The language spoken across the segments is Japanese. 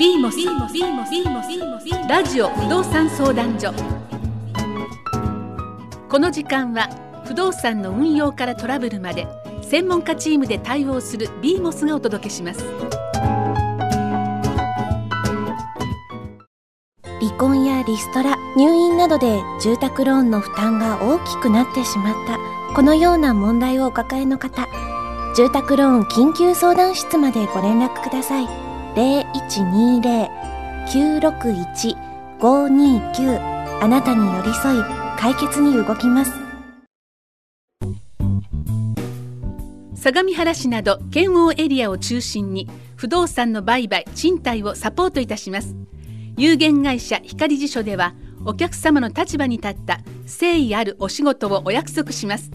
ビーモスビーモスビーモスビーモスビーモスラジオ不動産相談所。この時間は不動産の運用からトラブルまで専門家チームで対応するビーモスがお届けします。離婚やリストラ入院などで住宅ローンの負担が大きくなってしまったこのような問題をお抱えの方住宅ローン緊急相談室までご連絡ください。0120-961-529あなたに寄り添い解決に動きます。相模原市など県央エリアを中心に不動産の売買賃貸をサポートいたします。有限会社光辞書ではお客様の立場に立った誠意あるお仕事をお約束します。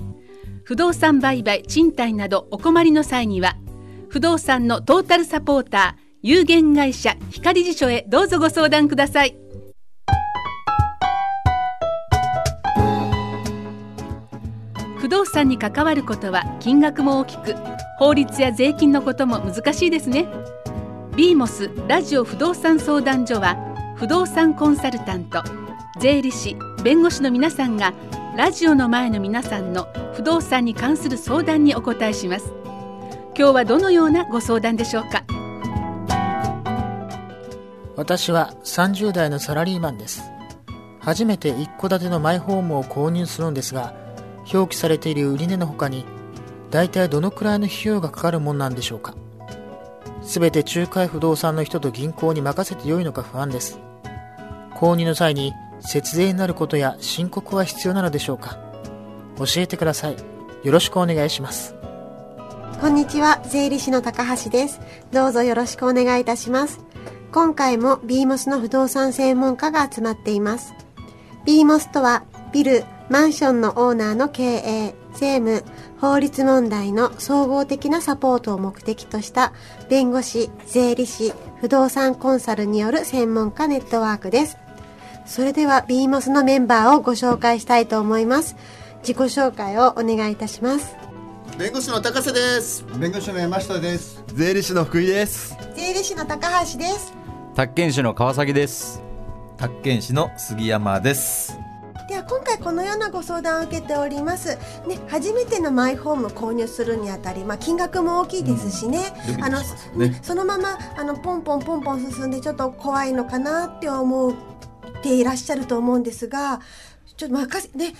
不動産売買賃貸などお困りの際には不動産のトータルサポーター有限会社光辞書へどうぞご相談ください。不動産に関わることは金額も大きく法律や税金のことも難しいですね。ビーモスラジオ不動産相談所は不動産コンサルタント税理士弁護士の皆さんがラジオの前の皆さんの不動産に関する相談にお答えします。今日はどのようなご相談でしょうか。私は30代のサラリーマンです。初めて一戸建てのマイホームを購入するのですが表記されている売値の他に大体どのくらいの費用がかかるもんなんでしょうか。全て仲介不動産の人と銀行に任せてよいのか不安です。購入の際に節税になることや申告は必要なのでしょうか。教えてください。よろしくお願いします。こんにちは。税理士の高橋です。どうぞよろしくお願いいたします。今回も BMOS の不動産専門家が集まっています。BMOS とはビルマンションのオーナーの経営税務法律問題の総合的なサポートを目的とした弁護士税理士不動産コンサルによる専門家ネットワークです。それでは BMOS のメンバーをご紹介したいと思います。自己紹介をお願いいたします。弁護士の高瀬です。弁護士の山下です。税理士の福井です。税理士の高橋です宅建士の川崎です宅建士の杉山ですでは今回このようなご相談を受けております。ね、初めてのマイホーム購入するにあたり、まあ金額も大きいですしね、うんあの、ねねそのままあのポンポンポンポン進んでちょっと怖いのかなって思っていらっしゃると思うんですが、ちょっと任せね。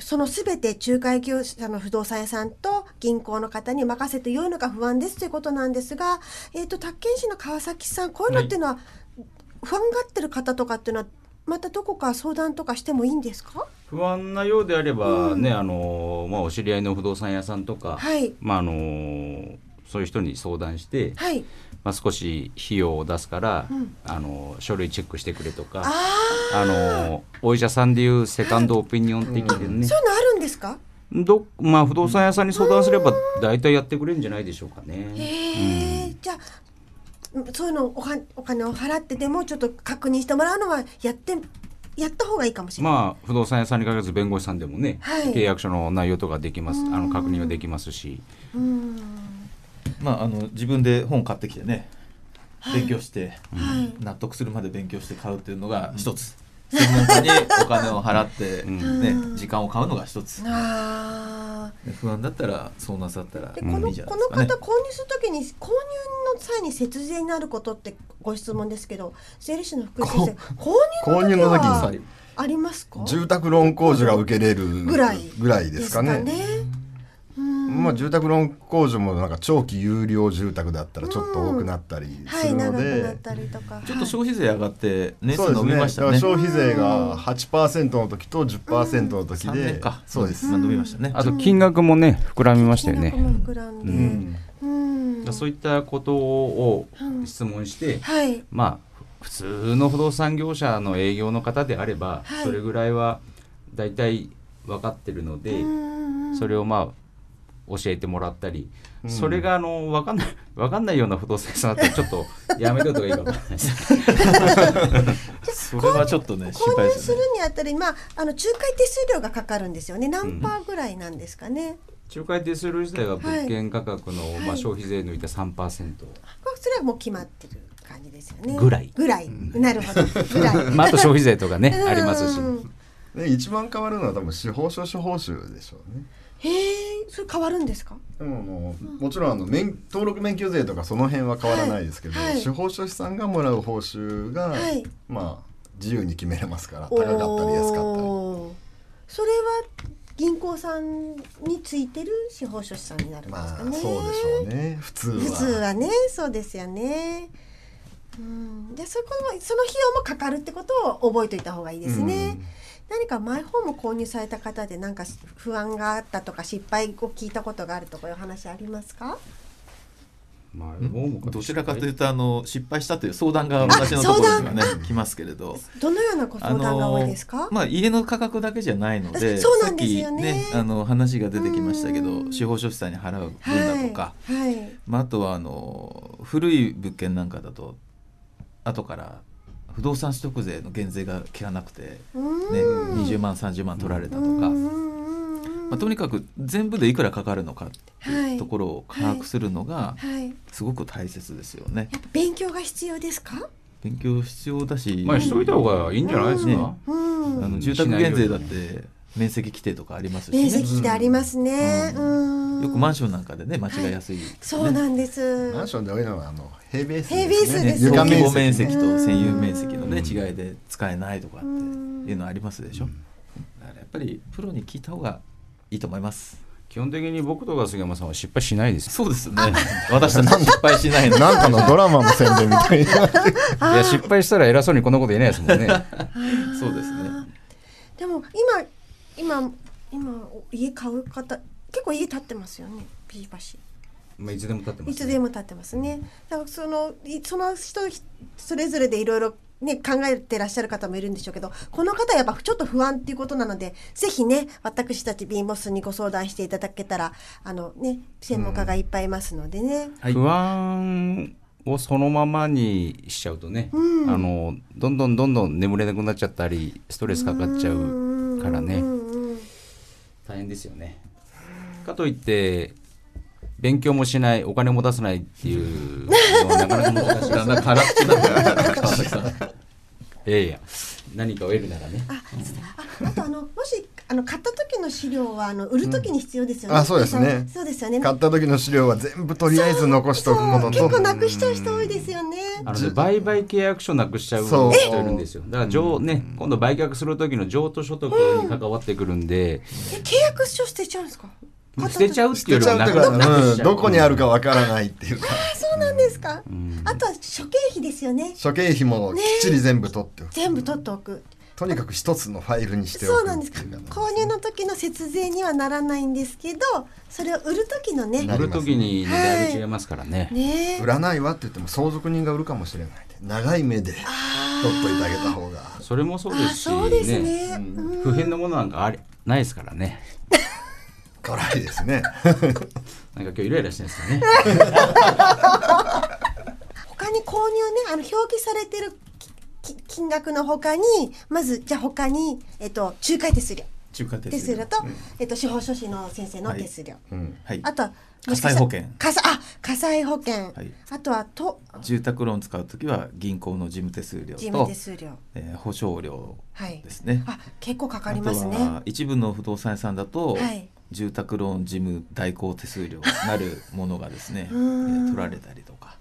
そのすべて仲介業者の不動産屋さんと銀行の方に任せてよいのか不安ですということなんですが、えっ、と宅建士の川崎さん、こういうのっていうのは、不安がってる方とかっていうのはまたどこか相談とかしてもいいんですか？不安なようであれば、うんねあのまあお知り合いの不動産屋さんとか、はいまああのそういう人に相談して、はい。まあ少し費用を出すから、うんあの書類チェックしてくれとか、ああのお医者さんでいうセカンドオピニオン的であ、ね、そういうのあるんですか？どまあ不動産屋さんに相談すれば大体やってくれるんじゃないでしょうかね。へえ、じゃあうんそういうのをおはお金を払ってでもちょっと確認してもらうのはやってやった方がいいかもしれない。まあ不動産屋さんに限らず弁護士さんでもね、はい。契約書の内容とかできます、うん。あの確認はできますし、うん、まああの自分で本買ってきてねはい。勉強して、はい。納得するまで勉強して買うっていうのが一つ、専門家にお金を払って、うん。ねうん。時間を買うのが一つ、ねあ不安だったらそうなさったらあ。でうんこのいいじゃこないですかねの方購入するときに購入の際に節税になることってご質問ですけど、税理士の福井先生、購入の時購入の時にはありますか？住宅ローン控除が受けれるぐらいぐらいですかね。うん。まあ住宅ローン控除もなんか長期有料住宅だったらちょっと多くなったりはい、するの長くなっで、たりとか。ちょっと消費税上がって伸びましたね。消費税が8%の時と10%の時3で年か、そうです。まあ伸びましたねあと金額もね膨らみましたよね。金額も膨らんで、うん。うん。そういったことをうん質問して、はい。まあ普通の不動産業者の営業の方であれば、はい。それぐらいは大体分かってるので、うん。それをまあ教えてもらったり、うん。それがあの分かんない 分かんないような不動産屋さんだったらちょっとやめといた方がいいかもしれない。です。それはちょっとね心配ですよねにあたり、まあ、あの仲介手数料がかかるんですよね。何パーぐらいなんですかね。仲介手数料自体は物件価格の、はい。まあ、消費税抜いた3%、それはもう決まってる感じですよね。ぐらい。ぐらい、なるほど。ぐらい。まあ、あと消費税とかねうん。ありますし。で一番変わるのは多分司法書士報酬でしょうね。へえそれ変わるんですか？でももちろんあの免登録免許税とかその辺は変わらないですけど、はいはい。司法書士さんがもらう報酬が、はい。まあ自由に決めれますから高かったり安かったり。それは銀行さんについてる司法書士さんになるんですまあかね、そうでしょうね。普通は。普通はねそうですよね。うん。でそこもその費用もかかるってことを覚えておいた方がいいですね、何かマイホーム購入された方で何か不安があったとか失敗を聞いたことがあるとかいう話ありますか？どちらかというとあの失敗したという相談が私のところにはね来ますけれど。どのようなご相談が多いですか、まあ、家の価格だけじゃないのでそうなんですよね。さっきねあの話が出てきましたけどうん。司法書士さんに払う分だとか、はい、はい。まあ、あとはあの古い物件なんかだと後から不動産取得税の減税が効かなくて、ね、うん。20万30万取られたとか、まあ、とにかく全部でいくらかかるのかってはい。いうところを把握するのがはい。すごく大切ですよね。やっぱ勉強が必要ですか？勉強必要だし、まあしといた方がいいんじゃないですか、ね。うん。あの住宅減税だって面積規定とかありますしね。面積ってありますね、うんよくマンションなんかでね間違いやすい、ねそうなんです。マンションで多いのはあの平米数平米数です。小ね床規模面面積積と占有面積のねうん。違いで使えないとかっていうのありますでしょ。だからやっぱりプロに聞いた方がいいと思います。基本的に僕とか杉山さんは失敗しないですそうですね。私たち失敗しないの。なんかのドラマの宣伝みたいな。いや失敗したら偉そうにこんなこと言えないですもんね。そうですね。でも今今今家買う方結構家建ってますよねビーバシ。まあいつでも立ってます、いつでも建ってますね。だからそのいその人それぞれでいろいろね考えてらっしゃる方もいるんでしょうけどこの方はやっぱちょっと不安っていうことなのでぜひね私たちビーモスにご相談していただけたらあのね専門家がいっぱいいますのでね、はい。不安をそのままにしちゃうとね、うん。あのどんどんどんどん眠れなくなっちゃったりストレスかかっちゃうからね。うんうんうん。大変ですよね。かといって勉強もしないお金も出さないっていうのはなかなか難しいだんだ川崎さん。ええや。何かを得るならね。あああとあのもしあの買った時の資料はあの売る時に必要ですよね、うんあそうですね。そうですよね。買った時の資料は全部とりあえず残しとくことと。そう結構なくしちゃう人多いですよね。あのね、売買契約書なくしちゃう人いるんですよ。だから譲、ね、今度売却する時の譲渡所得に関わってくるんで、え契約書捨てちゃうんですか？捨てちゃうっ捨ていうよりもどこにあるかわからないっていうか。そうなんですか、ん。あとは諸経費ですよね。諸経費もきっちり全部取って。おく、全部取っておく。とにかく一つのファイルにしておくそうなんです。購入の時の節税にはならないんですけどそれを売る時のね。な売る時に、ね、だいぶ違いますからね。ね。売らないわって言っても相続人が売るかもしれない長い目で取っといてあげた方が。それもそうですし、あそうですね。うん。うん。不変のものなんかありないですからね。辛いですね。なんか今日イライラしてるんですよね。他に購入ねあの表記されてる金額の他にまずじゃあ他に、えっと、仲介手数料。中華手手数料。数料と、えっと、司法書士の先生の手数料、うん。はい。あとは火災保険。火災あ火災保険、はい。あとはと住宅ローン使うときは銀行の事務手数料事務と手、数料。えー保証料はいですね。あ結構かかりますね。は一部の不動産屋さんだと、はい住宅ローン事務代行手数料なるものがですね、取られたりとか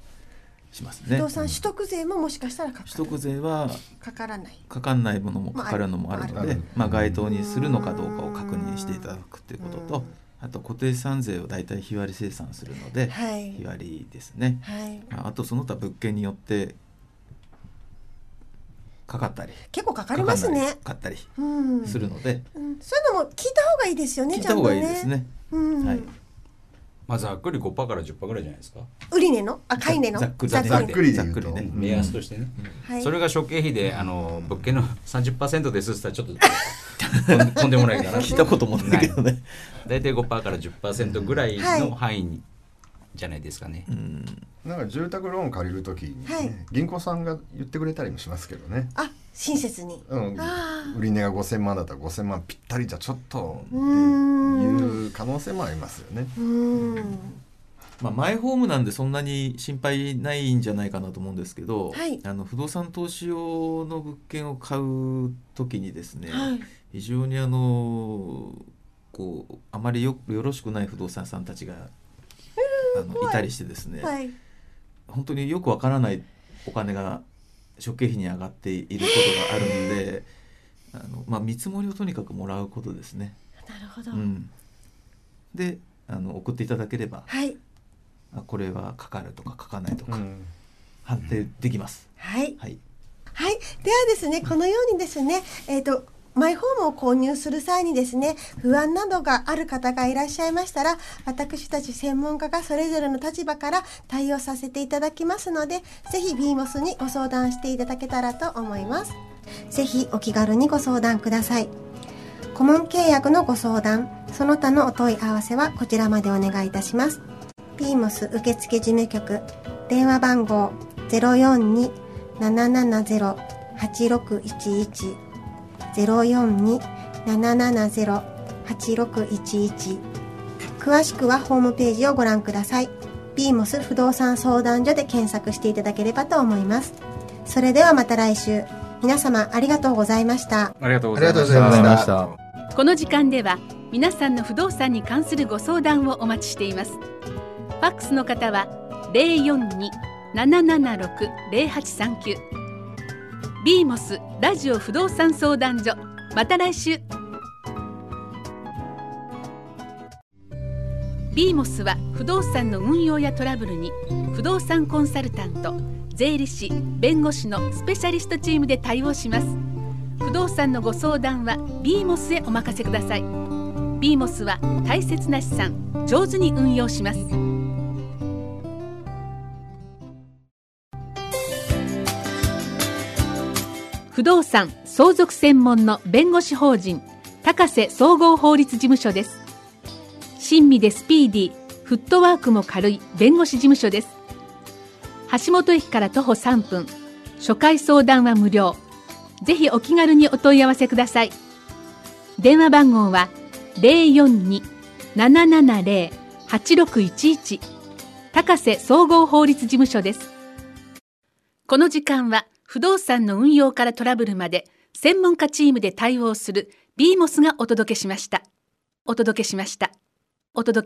しますね。不動産取得税ももしかしたらかかる。取得税はかからない。かかんないものもかかるのもあるのでまあ該当にするのかどうかを確認していただくということとうん。あと固定資産税を大体日割り生産するので、はい。日割りですね、はい。まああとその他物件によってかかったり。結構かかりますね。かかったり。うん。するので、うん。そういうのも聞いた方がいいですよね聞いた方がいいですね。うん。はい。まあざっくり5%から10%ぐらいじゃないですか。売り値の？あ買い値の？ざっくり。ざっくり。ね。目安としてね。はい。それが諸経費であの物件の30%ですって言ったらちょっととんとんでもないかな。聞いたこともないけどね。大体5%から10%ぐらいの範囲にじゃないですかね。うん。なんか住宅ローン借りる時に、ねはい。銀行さんが言ってくれたりもしますけどね、あ親切に。うん、売値が5000万だったら5000万ぴったりじゃちょっとっていう可能性もありますよね。うん。まあ、マイホームなんでそんなに心配ないんじゃないかなと思うんですけど、はい。あの不動産投資用の物件を買う時にですね、はい。非常にあのこうあまりよよろしくない不動産屋さんたちがあのい。たりしてですね、はい。本当によくわからないお金が諸経費に上がっていることがあるんで、あのまあ、見積もりをとにかくもらうことですね。なるほど、うん、であの送っていただければはい。あこれはかかるとかかかないとか、うん。判定できます。はい。はい、はい。ではですね、このようにですね、えっ、と、マイホームを購入する際にですね、不安などがある方がいらっしゃいましたら、私たち専門家がそれぞれの立場から対応させていただきますので、ぜひ BMOS にご相談していただけたらと思います。ぜひお気軽にご相談ください。顧問契約のご相談、その他のお問い合わせはこちらまでお願いいたします。BMOS 受付事務局、電話番号042-770-8611 042-770-8611詳しくはホームページをご覧ください。BMOS 不動産相談所で検索していただければと思います。それではまた来週。皆様ありがとうございました。ありがとうごありがざいましたとうございました。この時間では皆さんの不動産に関するご相談をお待ちしていますファックスの方は042-776-0839ビーモスラジオ不動産相談所。また来週。ビーモスは不動産の運用やトラブルに不動産コンサルタント税理士弁護士のスペシャリストチームで対応します。不動産のご相談はビーモスへお任せください。ビーモスは大切な資産上手に運用します。不動産相続専門の弁護士法人高瀬総合法律事務所です。親身でスピーディーフットワークも軽い弁護士事務所です。橋本駅から徒歩3分初回相談は無料。ぜひお気軽にお問い合わせください。電話番号は042-770-8611高瀬総合法律事務所です。この時間は不動産の運用からトラブルまで専門家チームで対応する BMOS がお届けしました。お届けしました。お届け